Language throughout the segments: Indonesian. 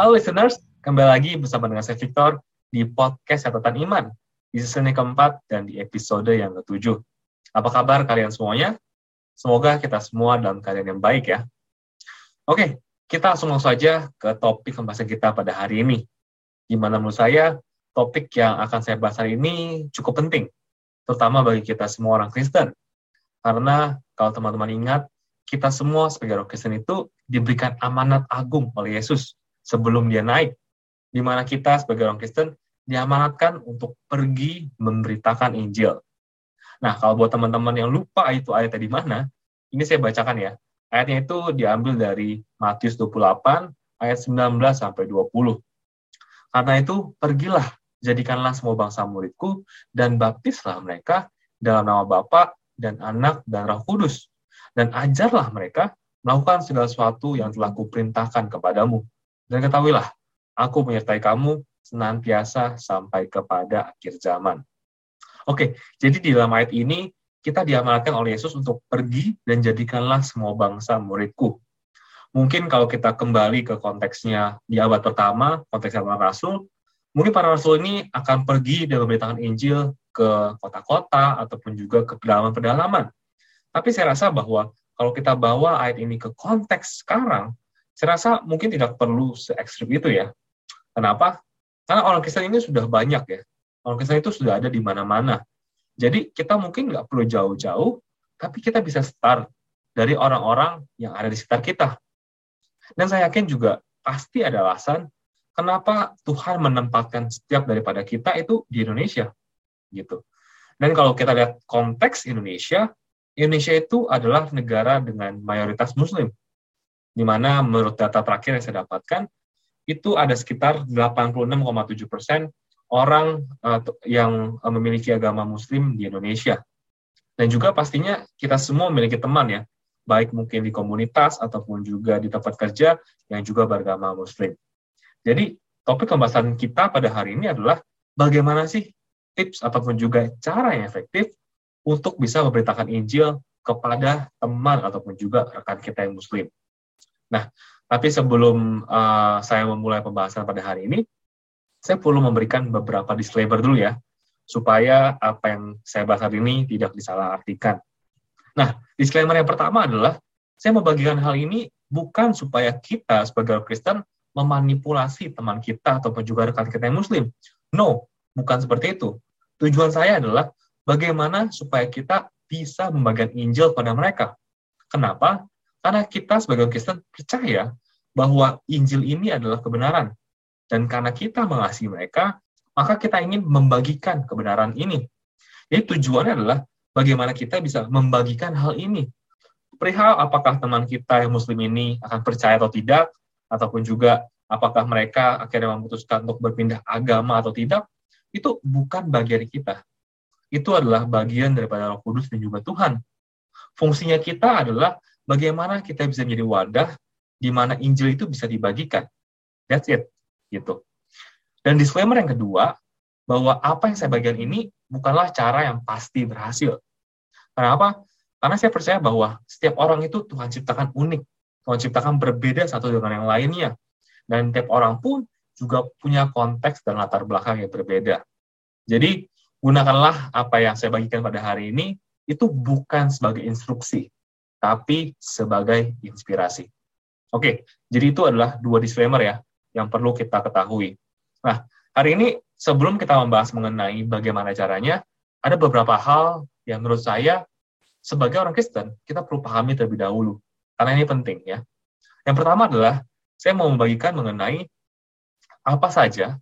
Halo listeners, kembali lagi bersama dengan saya Victor di podcast Catatan Iman di season yang keempat dan di episode yang ketujuh. Apa kabar kalian semuanya? Semoga kita semua dalam keadaan yang baik ya. Oke, kita langsung langsung saja ke topik pembahasan kita pada hari ini. Di mana menurut saya topik yang akan saya bahas hari ini cukup penting, terutama bagi kita semua orang Kristen. Karena kalau teman-teman ingat, kita semua sebagai orang Kristen itu diberikan amanat agung oleh Yesus sebelum dia naik, di mana kita sebagai orang Kristen diamanatkan untuk pergi memberitakan Injil. Nah, kalau buat teman-teman yang lupa itu ayatnya di mana, ini saya bacakan ya. Ayatnya itu diambil dari Matius 28 ayat 19 sampai 20. Karena itu, pergilah, jadikanlah semua bangsa muridku dan baptislah mereka dalam nama Bapa dan Anak dan Roh Kudus dan ajarlah mereka melakukan segala sesuatu yang telah kuperintahkan kepadamu dan ketahuilah, aku menyertai kamu senantiasa sampai kepada akhir zaman. Oke, jadi di dalam ayat ini kita diamalkan oleh Yesus untuk pergi dan jadikanlah semua bangsa muridku. Mungkin kalau kita kembali ke konteksnya di abad pertama, konteksnya para rasul, mungkin para rasul ini akan pergi dan memberitakan Injil ke kota-kota ataupun juga ke pedalaman-pedalaman. Tapi saya rasa bahwa kalau kita bawa ayat ini ke konteks sekarang, saya rasa mungkin tidak perlu se ekstrim itu ya. Kenapa? Karena orang Kristen ini sudah banyak ya. Orang Kristen itu sudah ada di mana-mana. Jadi kita mungkin nggak perlu jauh-jauh, tapi kita bisa start dari orang-orang yang ada di sekitar kita. Dan saya yakin juga pasti ada alasan kenapa Tuhan menempatkan setiap daripada kita itu di Indonesia. gitu. Dan kalau kita lihat konteks Indonesia, Indonesia itu adalah negara dengan mayoritas Muslim di mana menurut data terakhir yang saya dapatkan, itu ada sekitar 86,7 persen orang uh, yang uh, memiliki agama Muslim di Indonesia. Dan juga pastinya kita semua memiliki teman ya, baik mungkin di komunitas ataupun juga di tempat kerja yang juga beragama Muslim. Jadi topik pembahasan kita pada hari ini adalah bagaimana sih tips ataupun juga cara yang efektif untuk bisa memberitakan Injil kepada teman ataupun juga rekan kita yang Muslim. Nah, tapi sebelum uh, saya memulai pembahasan pada hari ini, saya perlu memberikan beberapa disclaimer dulu ya, supaya apa yang saya bahas hari ini tidak disalahartikan. Nah, disclaimer yang pertama adalah, saya membagikan hal ini bukan supaya kita sebagai Kristen memanipulasi teman kita ataupun juga rekan kita yang Muslim. No, bukan seperti itu. Tujuan saya adalah bagaimana supaya kita bisa membagikan Injil pada mereka. Kenapa? Karena kita sebagai Kristen percaya bahwa Injil ini adalah kebenaran. Dan karena kita mengasihi mereka, maka kita ingin membagikan kebenaran ini. Jadi tujuannya adalah bagaimana kita bisa membagikan hal ini. Perihal apakah teman kita yang muslim ini akan percaya atau tidak, ataupun juga apakah mereka akhirnya memutuskan untuk berpindah agama atau tidak, itu bukan bagian kita. Itu adalah bagian daripada Roh Kudus dan juga Tuhan. Fungsinya kita adalah bagaimana kita bisa menjadi wadah di mana Injil itu bisa dibagikan. That's it. Gitu. Dan disclaimer yang kedua, bahwa apa yang saya bagikan ini bukanlah cara yang pasti berhasil. Kenapa? Karena saya percaya bahwa setiap orang itu Tuhan ciptakan unik. Tuhan ciptakan berbeda satu dengan yang lainnya. Dan tiap orang pun juga punya konteks dan latar belakang yang berbeda. Jadi, gunakanlah apa yang saya bagikan pada hari ini, itu bukan sebagai instruksi, tapi sebagai inspirasi. Oke, jadi itu adalah dua disclaimer ya yang perlu kita ketahui. Nah, hari ini sebelum kita membahas mengenai bagaimana caranya, ada beberapa hal yang menurut saya sebagai orang Kristen kita perlu pahami terlebih dahulu karena ini penting ya. Yang pertama adalah saya mau membagikan mengenai apa saja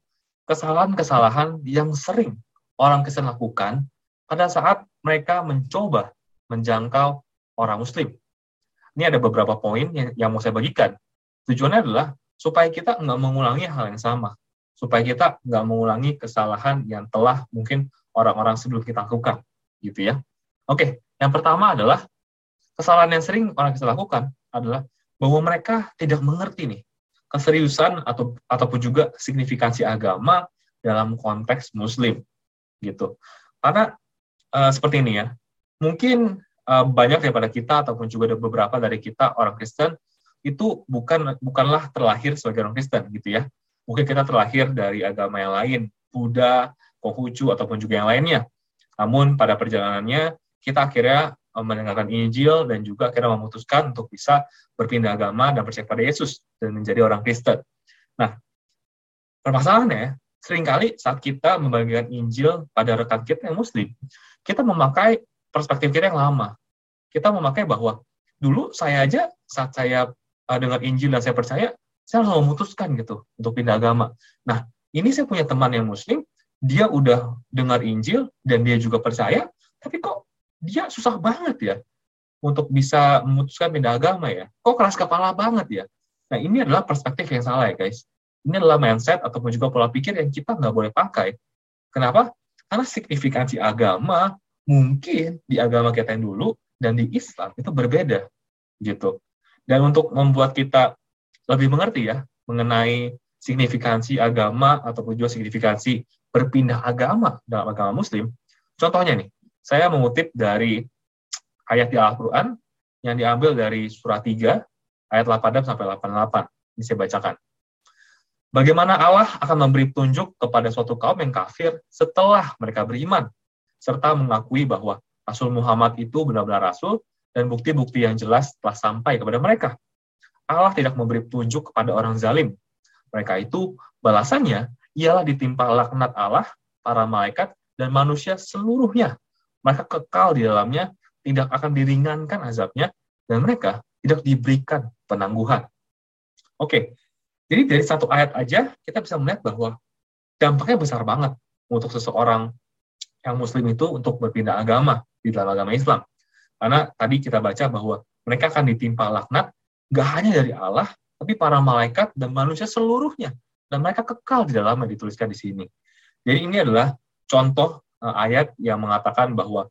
kesalahan-kesalahan yang sering orang Kristen lakukan pada saat mereka mencoba menjangkau orang Muslim. Ini ada beberapa poin yang, yang mau saya bagikan. Tujuannya adalah supaya kita nggak mengulangi hal yang sama, supaya kita nggak mengulangi kesalahan yang telah mungkin orang-orang sebelum kita lakukan, gitu ya. Oke, yang pertama adalah kesalahan yang sering orang kita lakukan adalah bahwa mereka tidak mengerti nih keseriusan atau ataupun juga signifikansi agama dalam konteks Muslim, gitu. Karena uh, seperti ini ya, mungkin uh, banyak daripada kita ataupun juga ada beberapa dari kita orang Kristen itu bukan bukanlah terlahir sebagai orang Kristen gitu ya. Mungkin kita terlahir dari agama yang lain, Buddha, Konghucu ataupun juga yang lainnya. Namun pada perjalanannya kita akhirnya eh, mendengarkan Injil dan juga akhirnya memutuskan untuk bisa berpindah agama dan percaya pada Yesus dan menjadi orang Kristen. Nah, permasalahannya sering kali saat kita membagikan Injil pada rekan kita yang Muslim, kita memakai perspektif kita yang lama. Kita memakai bahwa dulu saya aja saat saya uh, dengar Injil dan saya percaya, saya langsung memutuskan gitu untuk pindah agama. Nah, ini saya punya teman yang Muslim, dia udah dengar Injil dan dia juga percaya, tapi kok dia susah banget ya untuk bisa memutuskan pindah agama ya. Kok keras kepala banget ya. Nah, ini adalah perspektif yang salah ya guys. Ini adalah mindset ataupun juga pola pikir yang kita nggak boleh pakai. Kenapa? Karena signifikansi agama mungkin di agama kita yang dulu dan di Islam itu berbeda gitu. Dan untuk membuat kita lebih mengerti ya mengenai signifikansi agama ataupun juga signifikansi berpindah agama dalam agama muslim. Contohnya nih, saya mengutip dari ayat di Al-Qur'an yang diambil dari surah 3 ayat 8 sampai 88. Ini saya bacakan. Bagaimana Allah akan memberi petunjuk kepada suatu kaum yang kafir setelah mereka beriman, serta mengakui bahwa Rasul Muhammad itu benar-benar Rasul dan bukti-bukti yang jelas telah sampai kepada mereka. Allah tidak memberi petunjuk kepada orang zalim. Mereka itu balasannya ialah ditimpa laknat Allah, para malaikat, dan manusia seluruhnya. Mereka kekal di dalamnya, tidak akan diringankan azabnya, dan mereka tidak diberikan penangguhan. Oke, jadi dari satu ayat aja kita bisa melihat bahwa dampaknya besar banget untuk seseorang yang muslim itu untuk berpindah agama di dalam agama Islam. Karena tadi kita baca bahwa mereka akan ditimpa laknat, gak hanya dari Allah, tapi para malaikat dan manusia seluruhnya. Dan mereka kekal di dalamnya dituliskan di sini. Jadi ini adalah contoh uh, ayat yang mengatakan bahwa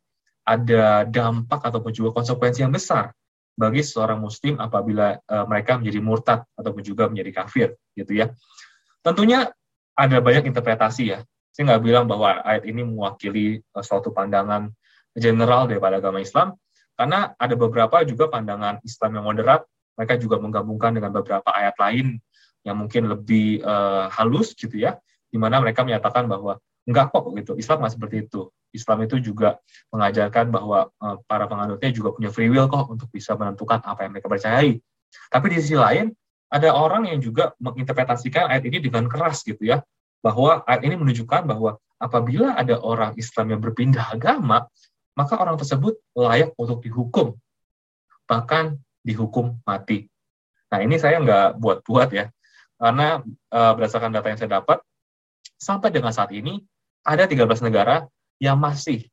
ada dampak ataupun juga konsekuensi yang besar bagi seorang muslim apabila uh, mereka menjadi murtad ataupun juga menjadi kafir gitu ya. Tentunya ada banyak interpretasi ya. Saya nggak bilang bahwa ayat ini mewakili uh, suatu pandangan general daripada agama Islam, karena ada beberapa juga pandangan Islam yang moderat, mereka juga menggabungkan dengan beberapa ayat lain yang mungkin lebih uh, halus gitu ya, di mana mereka menyatakan bahwa enggak kok gitu, Islam nggak seperti itu. Islam itu juga mengajarkan bahwa uh, para penganutnya juga punya free will kok untuk bisa menentukan apa yang mereka percayai. Tapi di sisi lain, ada orang yang juga menginterpretasikan ayat ini dengan keras gitu ya, bahwa ayat ini menunjukkan bahwa apabila ada orang Islam yang berpindah agama, maka orang tersebut layak untuk dihukum, bahkan dihukum mati. Nah ini saya nggak buat-buat ya, karena e, berdasarkan data yang saya dapat, sampai dengan saat ini ada 13 negara yang masih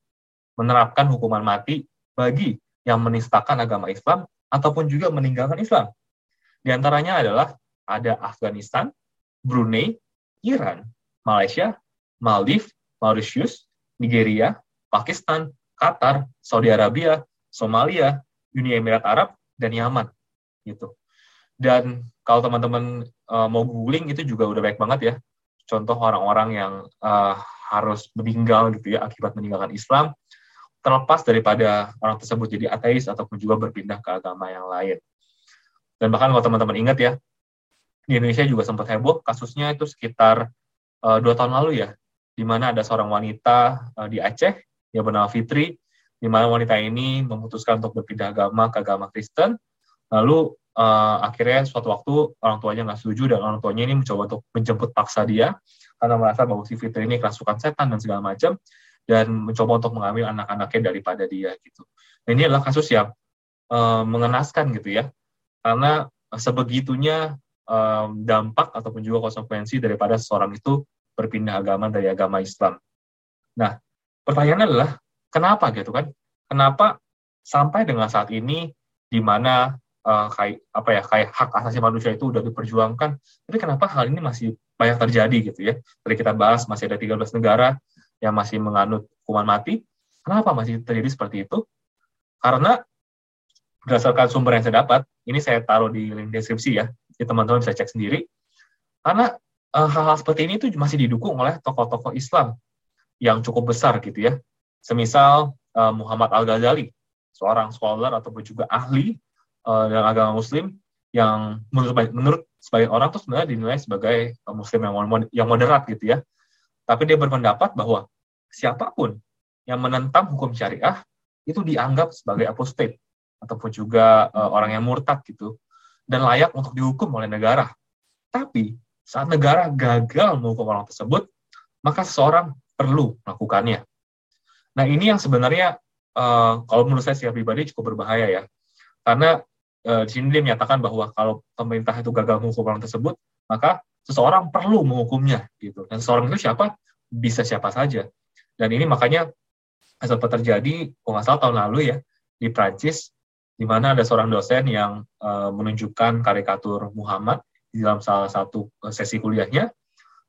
menerapkan hukuman mati bagi yang menistakan agama Islam ataupun juga meninggalkan Islam. Di antaranya adalah ada Afghanistan, Brunei, Iran, Malaysia, Maldives, Mauritius, Nigeria, Pakistan, Qatar, Saudi Arabia, Somalia, Uni Emirat Arab, dan Yaman. Gitu. Dan kalau teman-teman uh, mau googling itu juga udah baik banget ya. Contoh orang-orang yang uh, harus meninggal gitu ya akibat meninggalkan Islam, terlepas daripada orang tersebut jadi ateis ataupun juga berpindah ke agama yang lain. Dan bahkan kalau teman-teman ingat ya, di Indonesia juga sempat heboh kasusnya itu sekitar uh, dua tahun lalu ya, di mana ada seorang wanita uh, di Aceh yang bernama Fitri, di mana wanita ini memutuskan untuk berpindah agama ke agama Kristen. Lalu uh, akhirnya suatu waktu orang tuanya nggak setuju dan orang tuanya ini mencoba untuk menjemput paksa dia karena merasa bahwa si Fitri ini kerasukan setan dan segala macam dan mencoba untuk mengambil anak-anaknya daripada dia gitu. Nah, ini adalah kasus yang uh, mengenaskan gitu ya, karena sebegitunya um, dampak ataupun juga konsekuensi daripada seseorang itu berpindah agama dari agama Islam. Nah, pertanyaannya adalah kenapa gitu kan? Kenapa sampai dengan saat ini di mana uh, kayak apa ya kayak hak asasi manusia itu udah diperjuangkan, tapi kenapa hal ini masih banyak terjadi gitu ya? Tadi kita bahas masih ada 13 negara yang masih menganut hukuman mati. Kenapa masih terjadi seperti itu? Karena berdasarkan sumber yang saya dapat, ini saya taruh di link deskripsi ya, jadi teman-teman bisa cek sendiri. Karena uh, hal-hal seperti ini itu masih didukung oleh tokoh-tokoh Islam yang cukup besar gitu ya. Semisal uh, Muhammad Al-Ghazali, seorang scholar ataupun juga ahli uh, dalam agama muslim yang menurut menurut sebagian orang tuh sebenarnya dinilai sebagai muslim yang yang moderat gitu ya. Tapi dia berpendapat bahwa siapa pun yang menentang hukum syariah itu dianggap sebagai apostate ataupun juga uh, orang yang murtad gitu dan layak untuk dihukum oleh negara. Tapi saat negara gagal menghukum orang tersebut, maka seseorang perlu melakukannya. Nah ini yang sebenarnya uh, kalau menurut saya secara pribadi cukup berbahaya ya, karena uh, di sini dia menyatakan bahwa kalau pemerintah itu gagal menghukum orang tersebut, maka seseorang perlu menghukumnya gitu. Dan seseorang itu siapa? Bisa siapa saja. Dan ini makanya sempat terjadi, kalau nggak salah tahun lalu ya, di Prancis, di mana ada seorang dosen yang uh, menunjukkan karikatur Muhammad di dalam salah satu eh, sesi kuliahnya.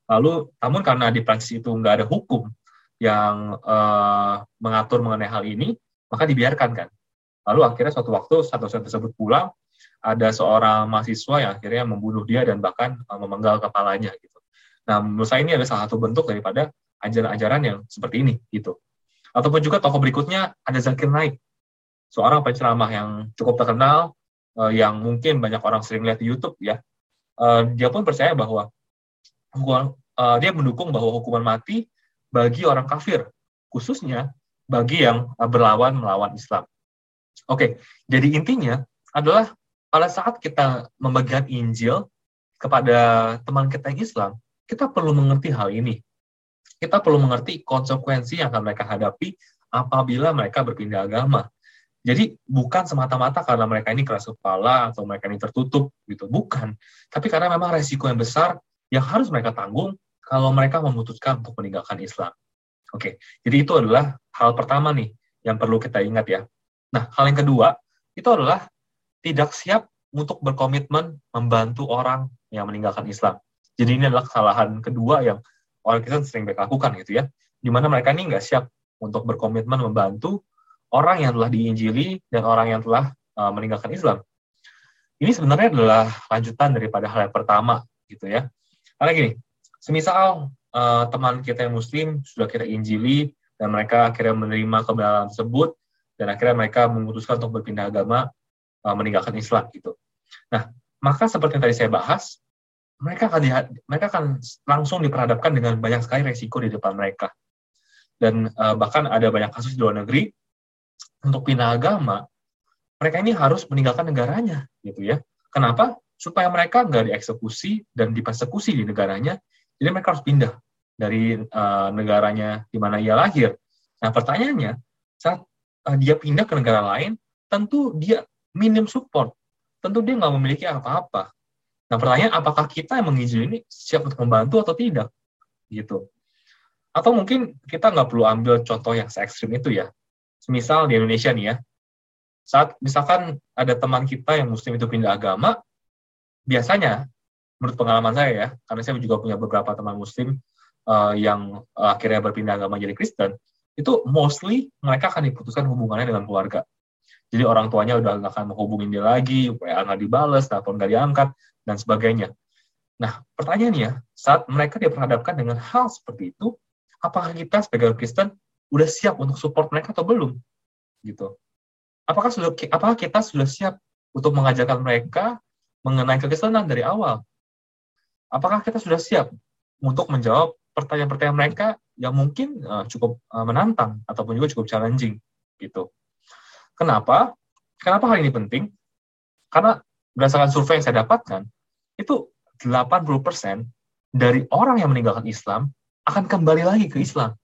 Lalu, namun karena di Prancis itu nggak ada hukum yang uh, mengatur mengenai hal ini, maka dibiarkan kan. Lalu akhirnya suatu waktu satu dosen tersebut pulang, ada seorang mahasiswa yang akhirnya membunuh dia dan bahkan uh, memenggal kepalanya gitu. Nah, menurut saya ini ada salah satu bentuk daripada ajaran-ajaran yang seperti ini gitu. Ataupun juga tokoh berikutnya ada Zakir Naik, seorang penceramah yang cukup terkenal, uh, yang mungkin banyak orang sering lihat di YouTube ya. Uh, dia pun percaya bahwa hukuman, uh, dia mendukung bahwa hukuman mati bagi orang kafir, khususnya bagi yang uh, berlawan melawan Islam. Oke, okay, jadi intinya adalah pada saat kita membagikan Injil kepada teman kita yang Islam, kita perlu mengerti hal ini kita perlu mengerti konsekuensi yang akan mereka hadapi apabila mereka berpindah agama. Jadi bukan semata-mata karena mereka ini keras kepala atau mereka ini tertutup gitu, bukan. Tapi karena memang resiko yang besar yang harus mereka tanggung kalau mereka memutuskan untuk meninggalkan Islam. Oke, jadi itu adalah hal pertama nih yang perlu kita ingat ya. Nah, hal yang kedua itu adalah tidak siap untuk berkomitmen membantu orang yang meninggalkan Islam. Jadi ini adalah kesalahan kedua yang orang Kristen sering mereka lakukan gitu ya, di mana mereka ini nggak siap untuk berkomitmen membantu orang yang telah diinjili dan orang yang telah uh, meninggalkan Islam. Ini sebenarnya adalah lanjutan daripada hal yang pertama gitu ya. Karena gini, semisal uh, teman kita yang Muslim sudah kita injili dan mereka akhirnya menerima kebenaran tersebut dan akhirnya mereka memutuskan untuk berpindah agama uh, meninggalkan Islam gitu. Nah, maka seperti yang tadi saya bahas, mereka akan mereka akan langsung diperhadapkan dengan banyak sekali resiko di depan mereka. Dan uh, bahkan ada banyak kasus di luar negeri untuk pindah agama, mereka ini harus meninggalkan negaranya, gitu ya. Kenapa? Supaya mereka nggak dieksekusi dan dipersekusi di negaranya, jadi mereka harus pindah dari uh, negaranya di mana ia lahir. Nah, pertanyaannya, saat uh, dia pindah ke negara lain, tentu dia minim support, tentu dia nggak memiliki apa-apa Nah pertanyaan apakah kita yang mengizinkan ini siap untuk membantu atau tidak gitu. Atau mungkin kita nggak perlu ambil contoh yang se ekstrim itu ya. Misal di Indonesia nih ya, saat misalkan ada teman kita yang muslim itu pindah agama, biasanya menurut pengalaman saya ya, karena saya juga punya beberapa teman muslim uh, yang akhirnya berpindah agama jadi Kristen, itu mostly mereka akan diputuskan hubungannya dengan keluarga. Jadi orang tuanya udah nggak akan menghubungin dia lagi, WA nggak dibales, telepon nggak diangkat, dan sebagainya. Nah, pertanyaannya, saat mereka diperhadapkan dengan hal seperti itu, apakah kita sebagai Kristen udah siap untuk support mereka atau belum? Gitu. Apakah sudah apakah kita sudah siap untuk mengajarkan mereka mengenai kekristenan dari awal? Apakah kita sudah siap untuk menjawab pertanyaan-pertanyaan mereka yang mungkin uh, cukup uh, menantang ataupun juga cukup challenging gitu. Kenapa? Kenapa hal ini penting? Karena berdasarkan survei yang saya dapatkan, itu 80% dari orang yang meninggalkan Islam akan kembali lagi ke Islam.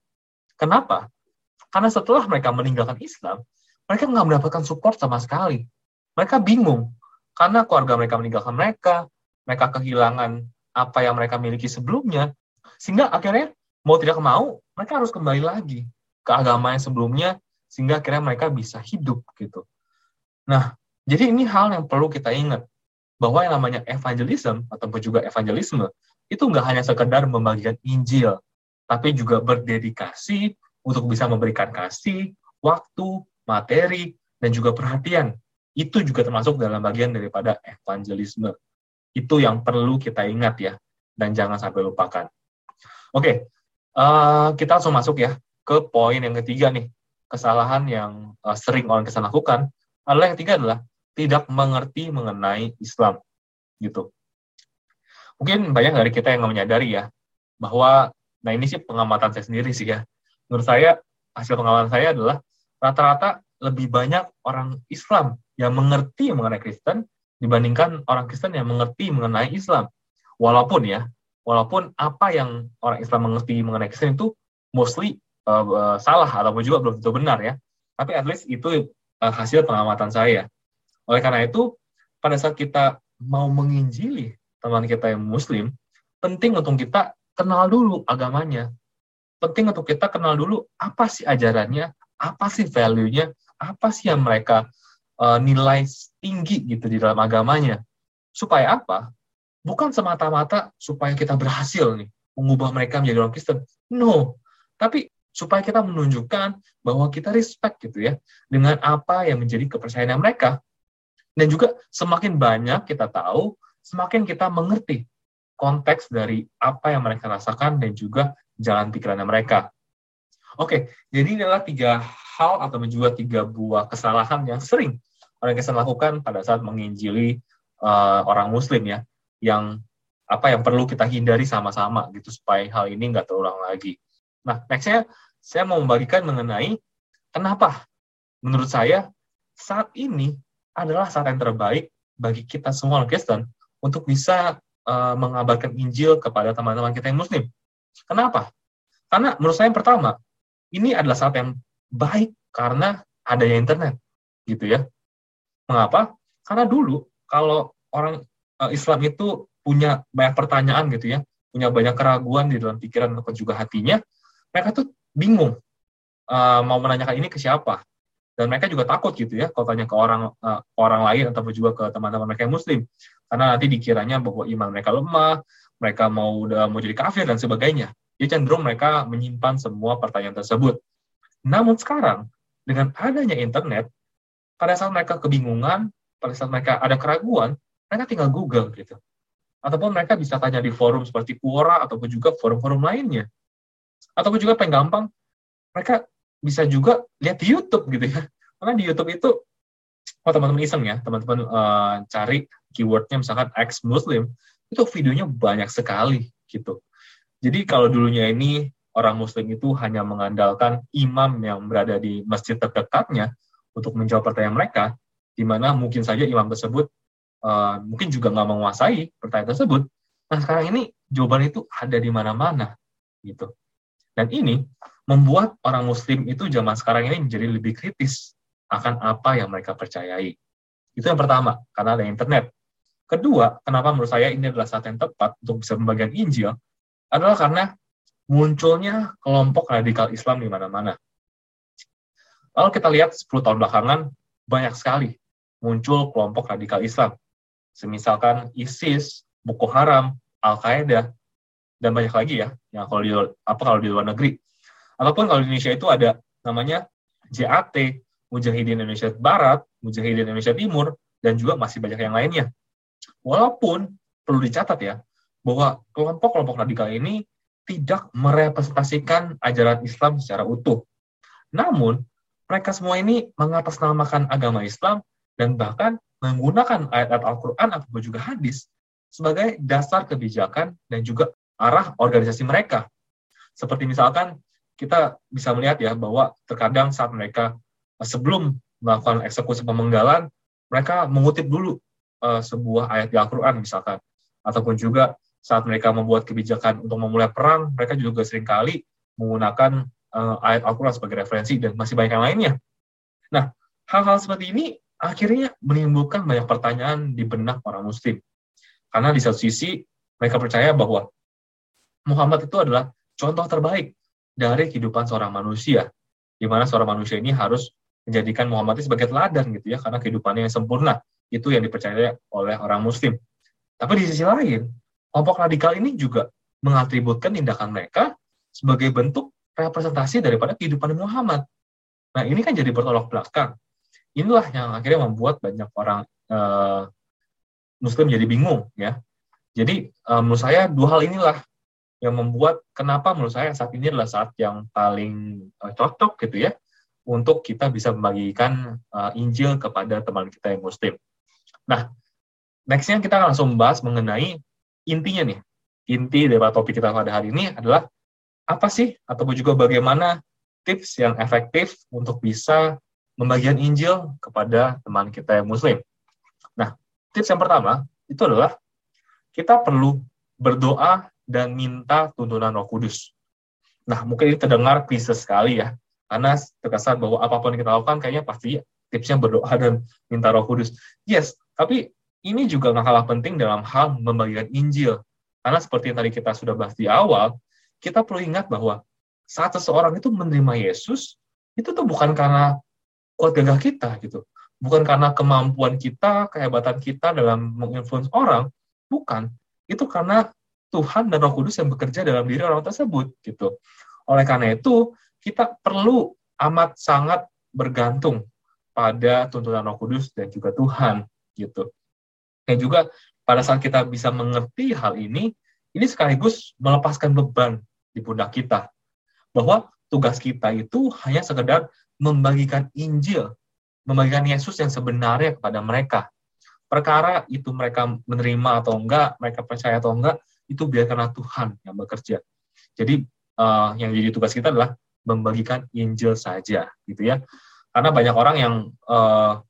Kenapa? Karena setelah mereka meninggalkan Islam, mereka nggak mendapatkan support sama sekali. Mereka bingung karena keluarga mereka meninggalkan mereka, mereka kehilangan apa yang mereka miliki sebelumnya, sehingga akhirnya mau tidak mau mereka harus kembali lagi ke agama yang sebelumnya, sehingga akhirnya mereka bisa hidup gitu. Nah, jadi ini hal yang perlu kita ingat bahwa yang namanya evangelism ataupun juga evangelisme itu nggak hanya sekedar membagikan Injil, tapi juga berdedikasi untuk bisa memberikan kasih, waktu, materi, dan juga perhatian. Itu juga termasuk dalam bagian daripada evangelisme. Itu yang perlu kita ingat ya, dan jangan sampai lupakan. Oke, uh, kita langsung masuk ya ke poin yang ketiga nih. Kesalahan yang uh, sering orang kesalahan lakukan adalah yang ketiga adalah tidak mengerti mengenai Islam. gitu. Mungkin banyak dari kita yang menyadari ya bahwa nah ini sih pengamatan saya sendiri sih ya. Menurut saya hasil pengamatan saya adalah rata-rata lebih banyak orang Islam yang mengerti mengenai Kristen dibandingkan orang Kristen yang mengerti mengenai Islam. Walaupun ya, walaupun apa yang orang Islam mengerti mengenai Kristen itu mostly uh, salah ataupun juga belum tentu benar ya. Tapi at least itu uh, hasil pengamatan saya. Oleh karena itu, pada saat kita mau menginjili teman kita yang muslim, penting untuk kita kenal dulu agamanya. Penting untuk kita kenal dulu apa sih ajarannya, apa sih value-nya, apa sih yang mereka uh, nilai tinggi gitu di dalam agamanya. Supaya apa? Bukan semata-mata supaya kita berhasil nih mengubah mereka menjadi orang Kristen. No, tapi supaya kita menunjukkan bahwa kita respect gitu ya dengan apa yang menjadi kepercayaan mereka. Dan juga semakin banyak kita tahu, semakin kita mengerti konteks dari apa yang mereka rasakan dan juga jalan pikirannya mereka. Oke, jadi ini adalah tiga hal atau juga tiga buah kesalahan yang sering orang Kristen lakukan pada saat menginjili uh, orang Muslim ya, yang apa yang perlu kita hindari sama-sama gitu supaya hal ini nggak terulang lagi. Nah, nextnya saya mau membagikan mengenai kenapa menurut saya saat ini adalah saat yang terbaik bagi kita semua Kristen untuk bisa uh, mengabarkan Injil kepada teman-teman kita yang Muslim. Kenapa? Karena menurut saya yang pertama, ini adalah saat yang baik karena adanya internet, gitu ya. Mengapa? Karena dulu kalau orang uh, Islam itu punya banyak pertanyaan gitu ya, punya banyak keraguan di dalam pikiran atau juga hatinya, mereka tuh bingung uh, mau menanyakan ini ke siapa dan mereka juga takut gitu ya kalau tanya ke orang uh, orang lain atau juga ke teman-teman mereka yang muslim karena nanti dikiranya bahwa iman mereka lemah mereka mau udah mau jadi kafir dan sebagainya. Jadi cenderung mereka menyimpan semua pertanyaan tersebut. Namun sekarang dengan adanya internet pada saat mereka kebingungan pada saat mereka ada keraguan mereka tinggal Google gitu. Ataupun mereka bisa tanya di forum seperti Quora ataupun juga forum-forum lainnya. Ataupun juga paling gampang mereka bisa juga lihat di YouTube gitu ya. Karena di YouTube itu, oh teman-teman iseng ya, teman-teman uh, cari keywordnya misalkan ex Muslim, itu videonya banyak sekali gitu. Jadi kalau dulunya ini orang Muslim itu hanya mengandalkan imam yang berada di masjid terdekatnya untuk menjawab pertanyaan mereka, di mana mungkin saja imam tersebut uh, mungkin juga nggak menguasai pertanyaan tersebut. Nah sekarang ini jawaban itu ada di mana-mana gitu. Dan ini membuat orang muslim itu zaman sekarang ini menjadi lebih kritis akan apa yang mereka percayai. Itu yang pertama, karena ada internet. Kedua, kenapa menurut saya ini adalah saat yang tepat untuk bisa membagikan Injil, adalah karena munculnya kelompok radikal Islam di mana-mana. Kalau kita lihat 10 tahun belakangan, banyak sekali muncul kelompok radikal Islam. Semisalkan ISIS, Boko Haram, Al-Qaeda, dan banyak lagi ya, yang kalau di, apa kalau di luar negeri. Ataupun kalau di Indonesia itu ada namanya JAT, Mujahidin Indonesia Barat, Mujahidin Indonesia Timur, dan juga masih banyak yang lainnya. Walaupun perlu dicatat ya, bahwa kelompok-kelompok radikal ini tidak merepresentasikan ajaran Islam secara utuh. Namun, mereka semua ini mengatasnamakan agama Islam dan bahkan menggunakan ayat-ayat Al-Quran atau juga hadis sebagai dasar kebijakan dan juga arah organisasi mereka. Seperti misalkan kita bisa melihat ya bahwa terkadang saat mereka sebelum melakukan eksekusi pemenggalan, mereka mengutip dulu uh, sebuah ayat di Al-Quran misalkan. Ataupun juga saat mereka membuat kebijakan untuk memulai perang, mereka juga sering kali menggunakan uh, ayat Al-Quran sebagai referensi dan masih banyak yang lainnya. Nah, hal-hal seperti ini akhirnya menimbulkan banyak pertanyaan di benak orang muslim. Karena di satu sisi mereka percaya bahwa Muhammad itu adalah contoh terbaik dari kehidupan seorang manusia, di mana seorang manusia ini harus menjadikan Muhammad sebagai teladan gitu ya, karena kehidupannya yang sempurna itu yang dipercaya oleh orang Muslim. Tapi di sisi lain, kelompok radikal ini juga mengatributkan tindakan mereka sebagai bentuk representasi daripada kehidupan Muhammad. Nah ini kan jadi bertolak belakang. Inilah yang akhirnya membuat banyak orang uh, Muslim jadi bingung ya. Jadi uh, menurut saya dua hal inilah yang membuat kenapa menurut saya saat ini adalah saat yang paling uh, cocok gitu ya untuk kita bisa membagikan uh, Injil kepada teman kita yang Muslim. Nah, nextnya kita langsung membahas mengenai intinya nih. Inti dari topik kita pada hari ini adalah apa sih ataupun juga bagaimana tips yang efektif untuk bisa membagikan Injil kepada teman kita yang Muslim. Nah, tips yang pertama itu adalah kita perlu berdoa dan minta tuntunan Roh Kudus. Nah, mungkin ini terdengar klise sekali ya, karena terkesan bahwa apa pun yang kita lakukan kayaknya pasti tipsnya berdoa dan minta Roh Kudus. Yes, tapi ini juga nggak kalah penting dalam hal membagikan Injil. Karena seperti yang tadi kita sudah bahas di awal, kita perlu ingat bahwa saat seseorang itu menerima Yesus, itu tuh bukan karena kuat gagah kita gitu. Bukan karena kemampuan kita, kehebatan kita dalam menginfluence orang, bukan. Itu karena Tuhan dan Roh Kudus yang bekerja dalam diri orang tersebut gitu. Oleh karena itu, kita perlu amat sangat bergantung pada tuntunan Roh Kudus dan juga Tuhan gitu. Dan juga pada saat kita bisa mengerti hal ini, ini sekaligus melepaskan beban di pundak kita bahwa tugas kita itu hanya sekedar membagikan Injil, membagikan Yesus yang sebenarnya kepada mereka. Perkara itu mereka menerima atau enggak, mereka percaya atau enggak, itu biarkanlah Tuhan yang bekerja. Jadi uh, yang jadi tugas kita adalah membagikan Injil saja, gitu ya. Karena banyak orang yang uh,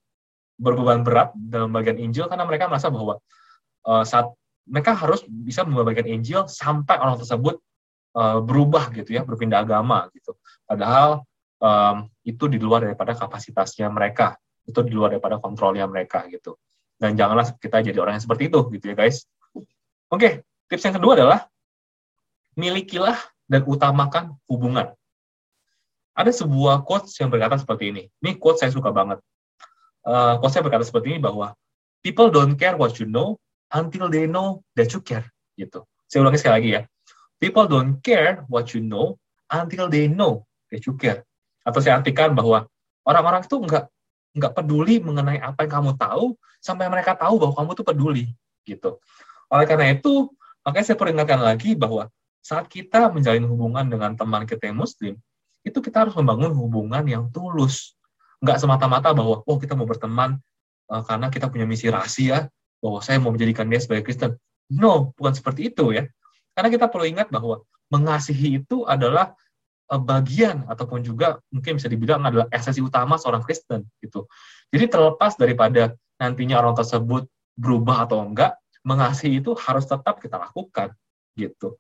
berbeban berat dalam bagian Injil karena mereka merasa bahwa uh, saat mereka harus bisa membagikan Injil sampai orang tersebut uh, berubah gitu ya, berpindah agama gitu. Padahal um, itu di luar daripada kapasitasnya mereka, itu di luar daripada kontrolnya mereka gitu. Dan janganlah kita jadi orang yang seperti itu gitu ya guys. Oke, okay, tips yang kedua adalah milikilah dan utamakan hubungan. Ada sebuah quotes yang berkata seperti ini. Ini quotes saya suka banget. Uh, berkata seperti ini bahwa people don't care what you know until they know that you care. Gitu. Saya ulangi sekali lagi ya. People don't care what you know until they know that you care. Atau saya artikan bahwa orang-orang itu nggak nggak peduli mengenai apa yang kamu tahu sampai mereka tahu bahwa kamu tuh peduli gitu. Oleh karena itu, makanya saya peringatkan lagi bahwa saat kita menjalin hubungan dengan teman kita yang muslim, itu kita harus membangun hubungan yang tulus. Nggak semata-mata bahwa, oh kita mau berteman uh, karena kita punya misi rahasia, bahwa saya mau menjadikan dia sebagai Kristen. No, bukan seperti itu ya. Karena kita perlu ingat bahwa mengasihi itu adalah eh, bagian ataupun juga mungkin bisa dibilang adalah esensi utama seorang Kristen gitu. Jadi terlepas daripada nantinya orang tersebut berubah atau enggak, mengasihi itu harus tetap kita lakukan gitu.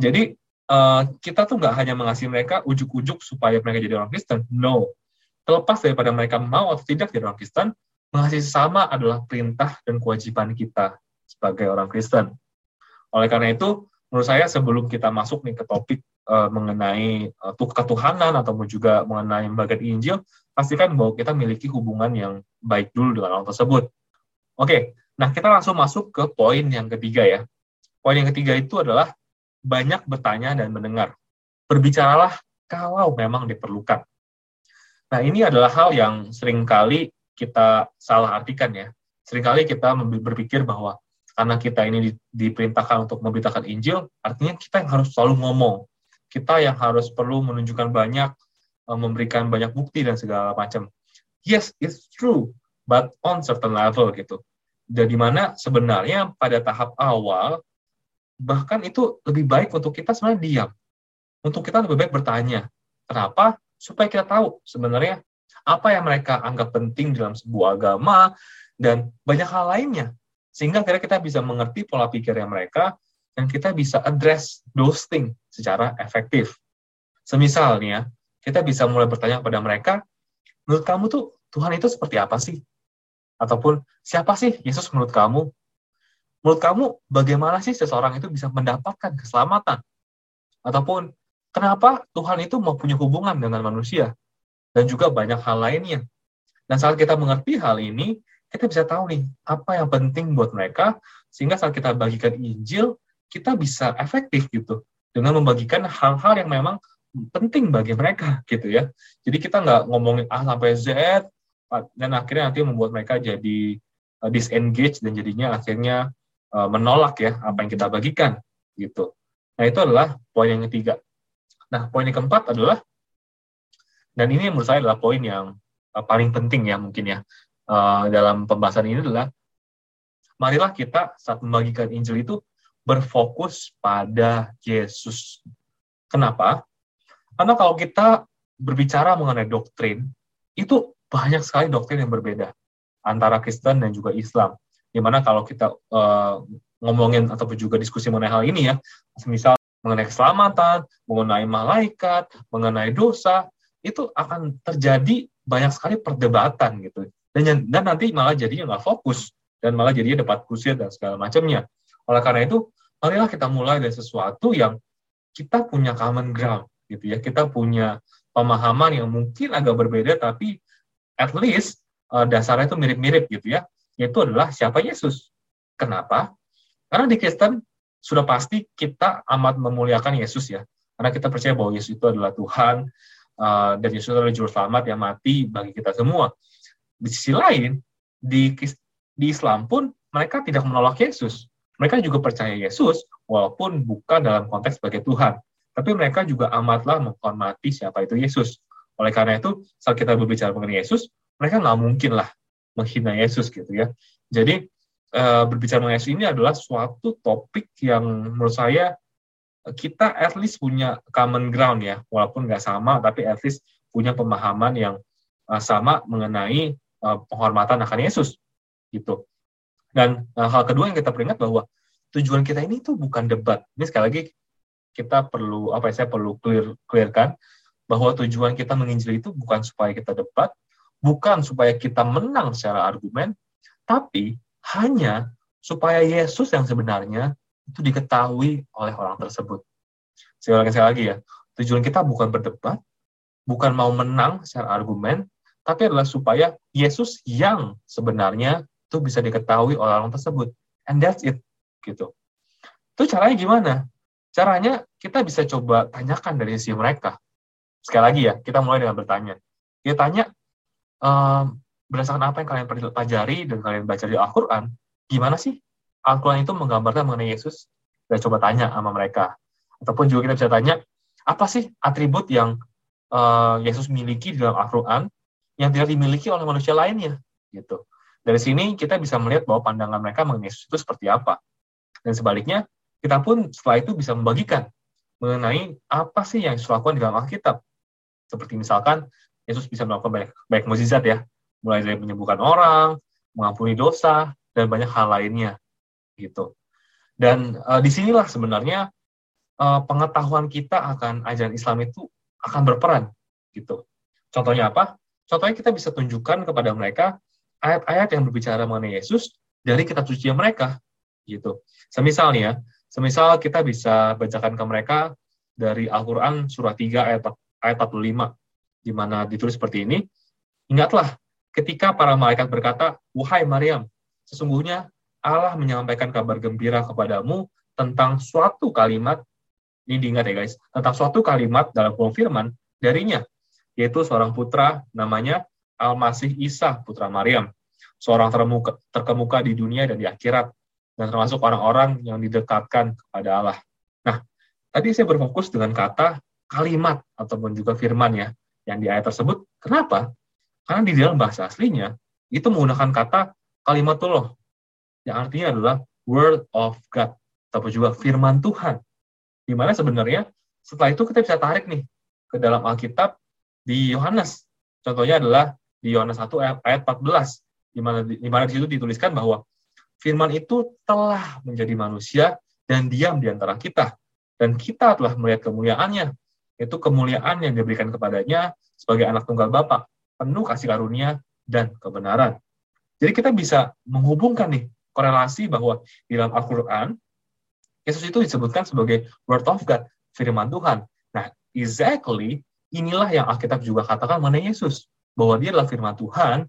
Jadi uh, kita tuh nggak hanya mengasihi mereka ujuk-ujuk supaya mereka jadi orang Kristen. No. Terlepas daripada mereka mau atau tidak jadi orang Kristen, mengasihi sesama adalah perintah dan kewajiban kita sebagai orang Kristen. Oleh karena itu, menurut saya sebelum kita masuk nih ke topik uh, mengenai uh, ketuhanan ataupun juga mengenai bagian Injil, pastikan bahwa kita memiliki hubungan yang baik dulu dengan orang tersebut. Oke, nah kita langsung masuk ke poin yang ketiga ya. Poin yang ketiga itu adalah banyak bertanya dan mendengar. Berbicaralah kalau memang diperlukan. Nah, ini adalah hal yang sering kali kita salah artikan ya. Seringkali kita berpikir bahwa karena kita ini diperintahkan untuk memberitakan Injil, artinya kita yang harus selalu ngomong. Kita yang harus perlu menunjukkan banyak, eh, memberikan banyak bukti dan segala macam. Yes, it's true, but on certain level gitu. Dan di mana sebenarnya pada tahap awal, bahkan itu lebih baik untuk kita sebenarnya diam. Untuk kita lebih baik bertanya. Kenapa? Supaya kita tahu sebenarnya apa yang mereka anggap penting dalam sebuah agama, dan banyak hal lainnya sehingga kira kita bisa mengerti pola pikirnya mereka dan kita bisa address those things secara efektif. Semisal nih ya, kita bisa mulai bertanya kepada mereka, menurut kamu tuh Tuhan itu seperti apa sih? Ataupun siapa sih Yesus menurut kamu? Menurut kamu bagaimana sih seseorang itu bisa mendapatkan keselamatan? Ataupun kenapa Tuhan itu mau punya hubungan dengan manusia? Dan juga banyak hal lainnya. Dan saat kita mengerti hal ini, kita bisa tahu nih apa yang penting buat mereka sehingga saat kita bagikan Injil kita bisa efektif gitu dengan membagikan hal-hal yang memang penting bagi mereka gitu ya jadi kita nggak ngomongin A sampai Z dan akhirnya nanti membuat mereka jadi uh, disengage dan jadinya akhirnya uh, menolak ya apa yang kita bagikan gitu nah itu adalah poin yang ketiga nah poin yang keempat adalah dan ini menurut saya adalah poin yang uh, paling penting ya mungkin ya uh, dalam pembahasan ini adalah marilah kita saat membagikan Injil itu berfokus pada Yesus. Kenapa? Karena kalau kita berbicara mengenai doktrin, itu banyak sekali doktrin yang berbeda antara Kristen dan juga Islam. Di mana kalau kita uh, ngomongin ataupun juga diskusi mengenai hal ini ya, misal mengenai keselamatan, mengenai malaikat, mengenai dosa, itu akan terjadi banyak sekali perdebatan gitu. Dan, dan nanti malah jadinya nggak fokus, dan malah jadinya debat kusir dan segala macamnya. Oleh karena itu, marilah kita mulai dari sesuatu yang kita punya common ground, gitu ya. Kita punya pemahaman yang mungkin agak berbeda, tapi at least uh, dasarnya itu mirip-mirip gitu ya. Yaitu adalah siapa Yesus. Kenapa? Karena di Kristen sudah pasti kita amat memuliakan Yesus ya. Karena kita percaya bahwa Yesus itu adalah Tuhan, uh, dan Yesus adalah Juru Selamat yang mati bagi kita semua. Di sisi lain, di, di Islam pun mereka tidak menolak Yesus. Mereka juga percaya Yesus, walaupun bukan dalam konteks sebagai Tuhan. Tapi mereka juga amatlah menghormati siapa itu Yesus. Oleh karena itu, saat kita berbicara mengenai Yesus, mereka nggak mungkin lah menghina Yesus gitu ya. Jadi uh, berbicara mengenai ini adalah suatu topik yang menurut saya kita at least punya common ground ya, walaupun nggak sama, tapi at least punya pemahaman yang uh, sama mengenai penghormatan akan Yesus, gitu. Dan hal kedua yang kita peringat bahwa tujuan kita ini tuh bukan debat. Ini sekali lagi kita perlu apa ya saya perlu clear clearkan bahwa tujuan kita menginjil itu bukan supaya kita debat, bukan supaya kita menang secara argumen, tapi hanya supaya Yesus yang sebenarnya itu diketahui oleh orang tersebut. Saya ulangi sekali lagi ya, tujuan kita bukan berdebat, bukan mau menang secara argumen, tapi adalah supaya Yesus yang sebenarnya itu bisa diketahui oleh orang tersebut. And that's it. gitu. Itu caranya gimana? Caranya kita bisa coba tanyakan dari sisi mereka. Sekali lagi ya, kita mulai dengan bertanya. Kita tanya, ehm, berdasarkan apa yang kalian pelajari dan kalian baca di Al-Quran, gimana sih Al-Quran itu menggambarkan mengenai Yesus? Kita coba tanya sama mereka. Ataupun juga kita bisa tanya, apa sih atribut yang uh, Yesus miliki di dalam Al-Quran yang tidak dimiliki oleh manusia lainnya? gitu. Dari sini kita bisa melihat bahwa pandangan mereka mengenai Yesus itu seperti apa. Dan sebaliknya, kita pun setelah itu bisa membagikan mengenai apa sih yang Yesus lakukan di dalam Alkitab. Seperti misalkan, Yesus bisa melakukan banyak, banyak mukjizat ya, mulai dari menyembuhkan orang, mengampuni dosa, dan banyak hal lainnya gitu. Dan uh, di sinilah sebenarnya uh, pengetahuan kita akan ajaran Islam itu akan berperan gitu. Contohnya apa? Contohnya kita bisa tunjukkan kepada mereka ayat-ayat yang berbicara mengenai Yesus dari kitab suci mereka gitu. Semisal nih ya, semisal kita bisa bacakan ke mereka dari Al-Qur'an surah 3 ayat ayat 45 di mana ditulis seperti ini. Ingatlah ketika para malaikat berkata, "Wahai Maryam, sesungguhnya Allah menyampaikan kabar gembira kepadamu tentang suatu kalimat ini diingat ya guys, tentang suatu kalimat dalam firman darinya, yaitu seorang putra namanya Al-Masih Isa, putra Maryam, seorang termuka, terkemuka di dunia dan di akhirat, dan termasuk orang-orang yang didekatkan kepada Allah. Nah, tadi saya berfokus dengan kata kalimat ataupun juga firman ya, yang di ayat tersebut. Kenapa? Karena di dalam bahasa aslinya itu menggunakan kata kalimatullah yang artinya adalah word of God. Atau juga firman Tuhan. Di mana sebenarnya setelah itu kita bisa tarik nih ke dalam Alkitab di Yohanes. Contohnya adalah di Yohanes 1 ayat 14 di mana di mana di situ dituliskan bahwa firman itu telah menjadi manusia dan diam di antara kita. Dan kita telah melihat kemuliaannya. Itu kemuliaan yang diberikan kepadanya sebagai anak tunggal Bapa penuh kasih karunia dan kebenaran. Jadi kita bisa menghubungkan nih korelasi bahwa di dalam Al-Quran, Yesus itu disebutkan sebagai Word of God, firman Tuhan. Nah, exactly inilah yang Alkitab juga katakan mengenai Yesus, bahwa dia adalah firman Tuhan,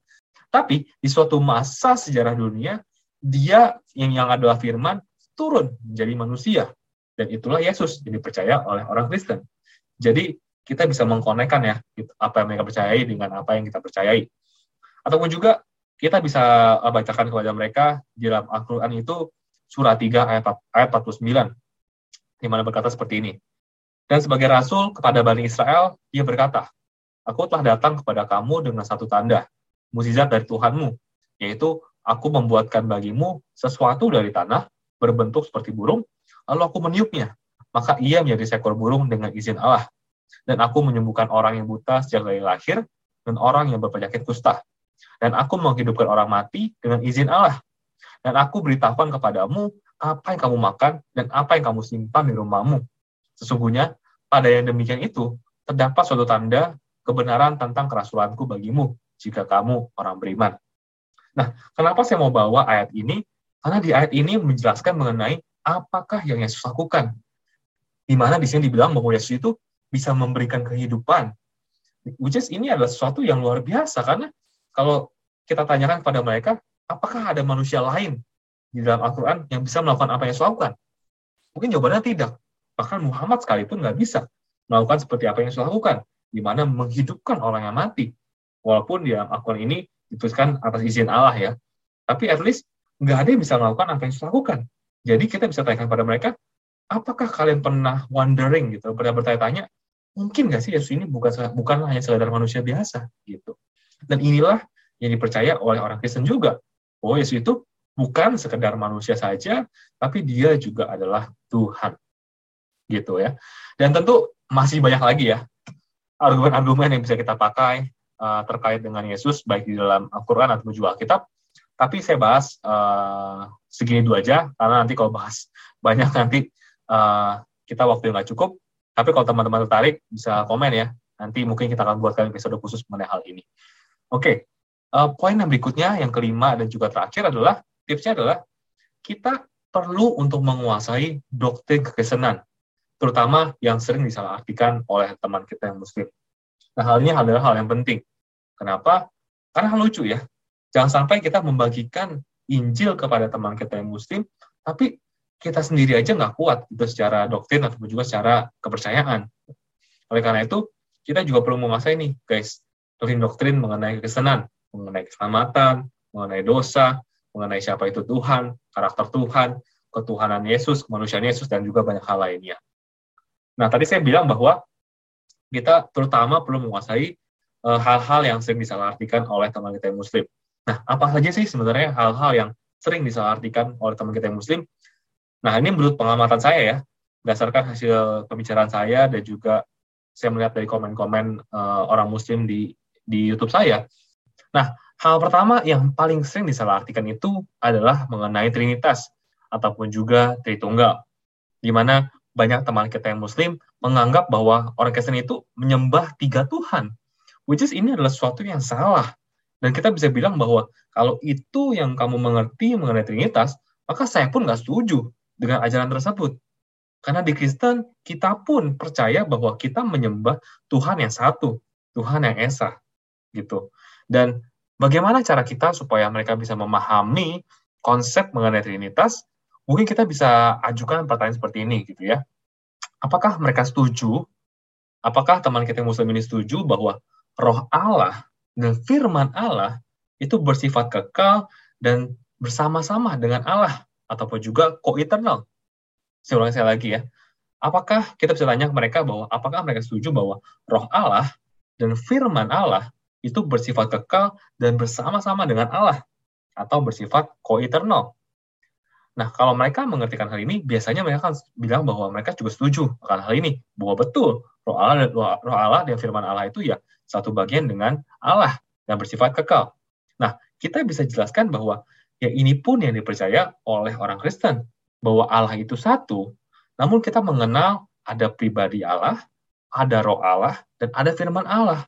tapi di suatu masa sejarah dunia, dia yang yang adalah firman turun menjadi manusia. Dan itulah Yesus yang dipercaya oleh orang Kristen. Jadi kita bisa mengkonekkan ya gitu, apa yang mereka percayai dengan apa yang kita percayai. Ataupun juga kita bisa eh, bacakan kepada mereka di dalam Al-Quran itu surah 3 ayat, ayat 49 di mana berkata seperti ini. Dan sebagai rasul kepada Bani Israel, dia berkata, Aku telah datang kepada kamu dengan satu tanda, mukjizat dari Tuhanmu, yaitu aku membuatkan bagimu sesuatu dari tanah berbentuk seperti burung, lalu aku meniupnya. Maka ia menjadi seekor burung dengan izin Allah. Dan aku menyembuhkan orang yang buta sejak dari lahir dan orang yang berpenyakit kusta. Dan aku menghidupkan orang mati dengan izin Allah. Dan aku beritahukan kepadamu apa yang kamu makan dan apa yang kamu simpan di rumahmu. Sesungguhnya, pada yang demikian itu, terdapat suatu tanda kebenaran tentang kerasulanku bagimu, jika kamu orang beriman. Nah, kenapa saya mau bawa ayat ini? Karena di ayat ini menjelaskan mengenai apakah yang Yesus lakukan. Di mana di sini dibilang bahwa Yesus itu bisa memberikan kehidupan. Which is ini adalah sesuatu yang luar biasa, karena kalau kita tanyakan pada mereka, apakah ada manusia lain di dalam Al-Quran yang bisa melakukan apa yang Yesus? Mungkin jawabannya tidak. Bahkan Muhammad sekalipun nggak bisa melakukan seperti apa yang Yesus lakukan, di mana menghidupkan orang yang mati. Walaupun di dalam Al-Quran ini dituliskan atas izin Allah ya. Tapi at least nggak ada yang bisa melakukan apa yang Yesus. Jadi kita bisa tanyakan pada mereka, apakah kalian pernah wondering gitu, pernah bertanya-tanya, mungkin nggak sih Yesus ini bukan bukan hanya sekadar manusia biasa gitu. Dan inilah yang dipercaya oleh orang Kristen juga. Oh Yesus itu bukan sekedar manusia saja, tapi dia juga adalah Tuhan. Gitu ya. Dan tentu masih banyak lagi ya argumen-argumen yang bisa kita pakai uh, terkait dengan Yesus baik di dalam Al-Quran atau juga Alkitab. Tapi saya bahas uh, segini dulu aja karena nanti kalau bahas banyak nanti uh, kita waktu yang nggak cukup. Tapi kalau teman-teman tertarik bisa komen ya. Nanti mungkin kita akan buatkan episode khusus mengenai hal ini. Oke, okay. uh, poin yang berikutnya yang kelima dan juga terakhir adalah tipsnya adalah kita perlu untuk menguasai doktrin kekristenan, terutama yang sering disalahartikan oleh teman kita yang muslim. Nah, hal ini adalah hal yang penting. Kenapa? Karena lucu ya. Jangan sampai kita membagikan Injil kepada teman kita yang Muslim, tapi kita sendiri aja nggak kuat itu secara doktrin ataupun juga secara kepercayaan. Oleh karena itu, kita juga perlu menguasai nih, guys, doktrin-doktrin mengenai kesenan, mengenai keselamatan, mengenai dosa, mengenai siapa itu Tuhan, karakter Tuhan, ketuhanan Yesus, kemanusiaan Yesus, dan juga banyak hal lainnya. Nah, tadi saya bilang bahwa kita terutama perlu menguasai Eh, hal-hal yang sering disalahartikan oleh teman kita yang muslim. Nah, apa saja sih sebenarnya hal-hal yang sering disalahartikan oleh teman kita yang muslim? Nah, ini menurut pengamatan saya ya, berdasarkan hasil pembicaraan saya dan juga saya melihat dari komen-komen uh, orang muslim di di YouTube saya. Nah, hal pertama yang paling sering disalahartikan itu adalah mengenai Trinitas ataupun juga Tritunggal. Di mana banyak teman kita yang muslim menganggap bahwa orang Kristen itu menyembah tiga Tuhan Which is ini adalah sesuatu yang salah. Dan kita bisa bilang bahwa kalau itu yang kamu mengerti mengenai Trinitas, maka saya pun nggak setuju dengan ajaran tersebut. Karena di Kristen, kita pun percaya bahwa kita menyembah Tuhan yang satu, Tuhan yang Esa. gitu. Dan bagaimana cara kita supaya mereka bisa memahami konsep mengenai Trinitas, mungkin kita bisa ajukan pertanyaan seperti ini gitu ya. Apakah mereka setuju? Apakah teman kita yang muslim ini setuju bahwa roh Allah dan firman Allah itu bersifat kekal dan bersama-sama dengan Allah ataupun juga co-eternal. Saya ulangi saya lagi ya. Apakah kita bisa tanya mereka bahwa apakah mereka setuju bahwa roh Allah dan firman Allah itu bersifat kekal dan bersama-sama dengan Allah atau bersifat co-eternal. Nah, kalau mereka mengertikan hal ini, biasanya mereka akan bilang bahwa mereka juga setuju akan hal ini, bahwa betul roh Allah, roh Allah dan firman Allah itu ya satu bagian dengan Allah yang bersifat kekal. Nah, kita bisa jelaskan bahwa ya ini pun yang dipercaya oleh orang Kristen, bahwa Allah itu satu, namun kita mengenal ada pribadi Allah, ada roh Allah, dan ada firman Allah.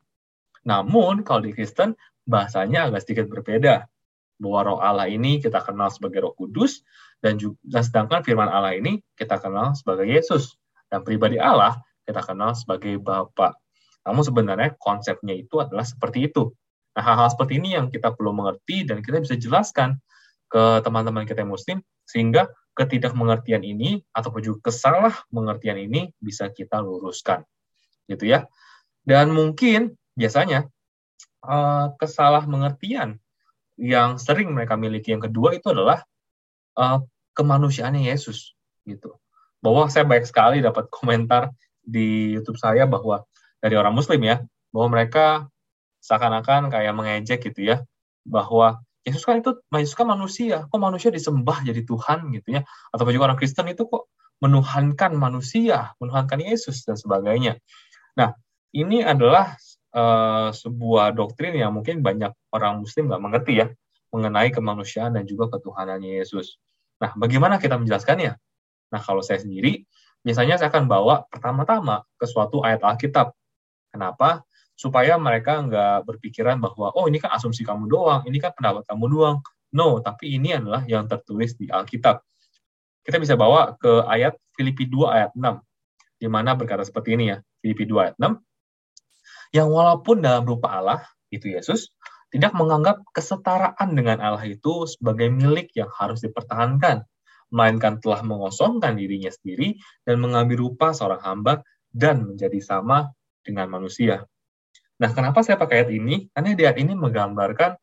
Namun, kalau di Kristen, bahasanya agak sedikit berbeda. Bahwa roh Allah ini kita kenal sebagai roh kudus, dan, juga, dan sedangkan firman Allah ini kita kenal sebagai Yesus. Dan pribadi Allah kita kenal sebagai Bapa. Namun sebenarnya konsepnya itu adalah seperti itu. Nah, hal-hal seperti ini yang kita perlu mengerti dan kita bisa jelaskan ke teman-teman kita yang muslim sehingga ketidakmengertian ini ataupun juga kesalah mengertian ini bisa kita luruskan. Gitu ya. Dan mungkin biasanya uh, kesalah mengertian yang sering mereka miliki yang kedua itu adalah uh, kemanusiaannya Yesus gitu. Bahwa saya banyak sekali dapat komentar di YouTube saya bahwa dari orang muslim ya bahwa mereka seakan-akan kayak mengejek gitu ya bahwa Yesus kan itu Yesus kan manusia, kok manusia disembah jadi Tuhan gitu ya? Atau juga orang Kristen itu kok menuhankan manusia, menuhankan Yesus dan sebagainya. Nah, ini adalah uh, sebuah doktrin yang mungkin banyak orang Muslim nggak mengerti ya mengenai kemanusiaan dan juga ketuhanannya Yesus. Nah, bagaimana kita menjelaskannya? Nah, kalau saya sendiri, biasanya saya akan bawa pertama-tama ke suatu ayat Alkitab. Kenapa? Supaya mereka nggak berpikiran bahwa oh ini kan asumsi kamu doang, ini kan pendapat kamu doang. No, tapi ini adalah yang tertulis di Alkitab. Kita bisa bawa ke ayat Filipi 2 ayat 6, di mana berkata seperti ini ya, Filipi 2 ayat 6, yang walaupun dalam rupa Allah, itu Yesus, tidak menganggap kesetaraan dengan Allah itu sebagai milik yang harus dipertahankan, melainkan telah mengosongkan dirinya sendiri dan mengambil rupa seorang hamba dan menjadi sama dengan manusia. Nah, kenapa saya pakai ayat ini? Karena di ayat ini menggambarkan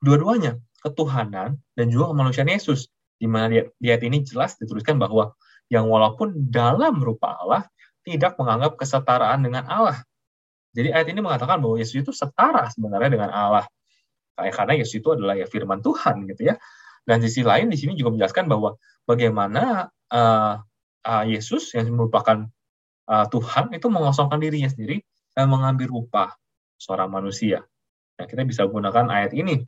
dua-duanya, ketuhanan dan juga kemanusiaan Yesus. Di mana di ayat ini jelas dituliskan bahwa yang walaupun dalam rupa Allah, tidak menganggap kesetaraan dengan Allah. Jadi ayat ini mengatakan bahwa Yesus itu setara sebenarnya dengan Allah. Karena Yesus itu adalah ya firman Tuhan gitu ya. Dan sisi lain di sini juga menjelaskan bahwa bagaimana uh, uh, Yesus yang merupakan uh, Tuhan itu mengosongkan dirinya sendiri dan mengambil rupa seorang manusia. Nah, kita bisa gunakan ayat ini.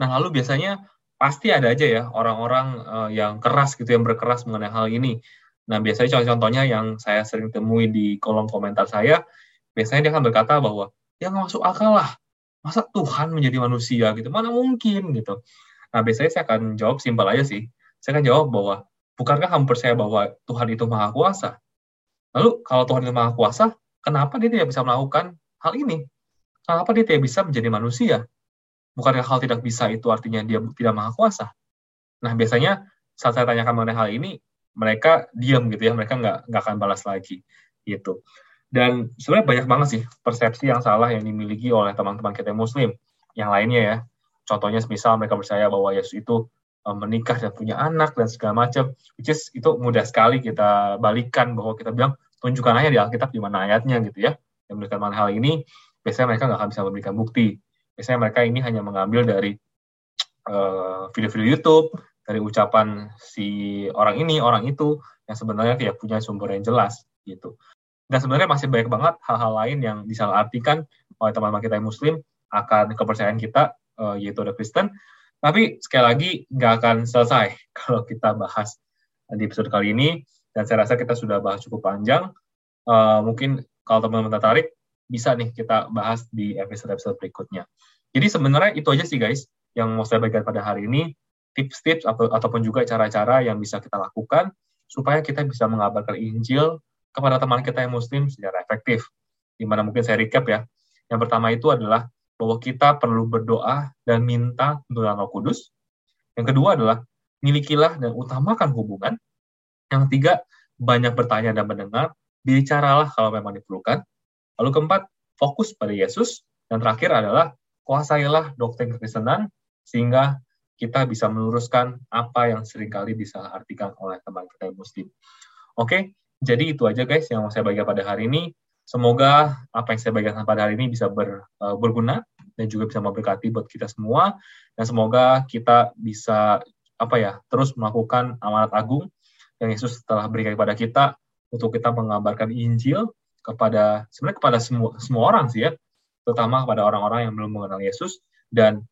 Nah, lalu biasanya pasti ada aja ya orang-orang uh, yang keras gitu, yang berkeras mengenai hal ini. Nah, biasanya contoh-contohnya yang saya sering temui di kolom komentar saya, biasanya dia akan berkata bahwa, ya nggak masuk akal lah, masa Tuhan menjadi manusia gitu, mana mungkin gitu. Nah, biasanya saya akan jawab simpel aja sih. Saya akan jawab bahwa, bukankah kamu percaya bahwa Tuhan itu maha kuasa? Lalu, kalau Tuhan itu maha kuasa, kenapa dia tidak bisa melakukan hal ini? Kenapa dia tidak bisa menjadi manusia? Bukankah hal tidak bisa itu artinya dia tidak maha kuasa? Nah, biasanya saat saya tanyakan mengenai hal ini, mereka diam gitu ya, mereka nggak nggak akan balas lagi gitu. Dan sebenarnya banyak banget sih persepsi yang salah yang dimiliki oleh teman-teman kita Muslim. Yang lainnya ya, contohnya misal mereka percaya bahwa Yesus itu eh, menikah dan punya anak dan segala macam, which is itu mudah sekali kita balikan bahwa kita bilang tunjukkan aja di Alkitab di mana ayatnya gitu ya. Yang menunjukkan hal ini biasanya mereka nggak akan bisa memberikan bukti. Biasanya mereka ini hanya mengambil dari eh, video-video uh, YouTube, dari ucapan si orang ini, orang itu, yang sebenarnya tidak punya sumber yang jelas gitu. Dan sebenarnya masih banyak banget hal-hal lain yang disalahartikan oleh teman-teman kita yang Muslim akan kepercayaan kita, uh, yaitu ada Kristen. Tapi sekali lagi nggak akan selesai kalau kita bahas di episode kali ini. Dan saya rasa kita sudah bahas cukup panjang. Uh, mungkin kalau teman-teman tertarik, bisa nih kita bahas di episode-episode berikutnya. Jadi sebenarnya itu aja sih guys yang mau saya bagikan pada hari ini, tips-tips atau ataupun juga cara-cara yang bisa kita lakukan supaya kita bisa mengabarkan Injil kepada teman kita yang muslim secara efektif. Di mana mungkin saya recap ya. Yang pertama itu adalah bahwa kita perlu berdoa dan minta tuntunan Roh Kudus. Yang kedua adalah milikilah dan utamakan hubungan. Yang ketiga, banyak bertanya dan mendengar, bicaralah kalau memang diperlukan. Lalu keempat, fokus pada Yesus. Dan terakhir adalah kuasailah doktrin kekristenan sehingga kita bisa meluruskan apa yang sering kali disalahartikan oleh teman kita yang muslim. Oke, jadi itu aja guys yang mau saya bagikan pada hari ini. Semoga apa yang saya bagikan pada hari ini bisa ber, uh, berguna dan juga bisa memberkati buat kita semua. Dan semoga kita bisa apa ya terus melakukan amanat agung yang Yesus telah berikan kepada kita untuk kita mengabarkan Injil kepada sebenarnya kepada semua semua orang sih ya, terutama kepada orang-orang yang belum mengenal Yesus dan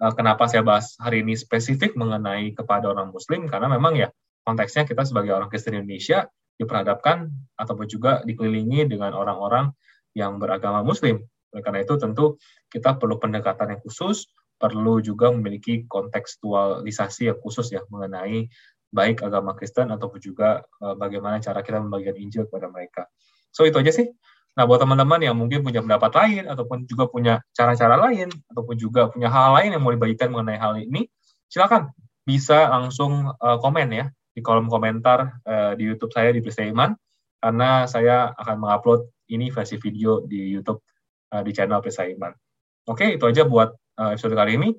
uh, kenapa saya bahas hari ini spesifik mengenai kepada orang Muslim karena memang ya konteksnya kita sebagai orang Kristen Indonesia diperhadapkan ataupun juga dikelilingi dengan orang-orang yang beragama Muslim. Oleh karena itu tentu kita perlu pendekatan yang khusus, perlu juga memiliki kontekstualisasi yang khusus ya mengenai baik agama Kristen ataupun juga uh, bagaimana cara kita membagikan Injil kepada mereka. So itu aja sih. Nah buat teman-teman yang mungkin punya pendapat lain ataupun juga punya cara-cara lain ataupun juga punya hal lain yang mau dibagikan mengenai hal ini, silakan bisa langsung uh, komen ya di kolom komentar uh, di YouTube saya di Prista Iman karena saya akan mengupload ini versi video di YouTube uh, di channel Prista Iman. Oke, itu aja buat episode kali ini.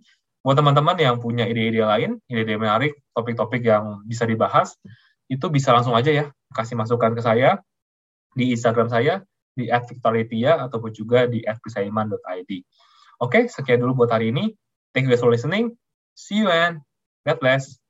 Buat teman-teman yang punya ide-ide lain, ide-ide menarik, topik-topik yang bisa dibahas, itu bisa langsung aja ya kasih masukan ke saya di Instagram saya di @victoritia ataupun juga di @prisaiman.id. Oke, sekian dulu buat hari ini. Thank you guys for listening. See you and God bless.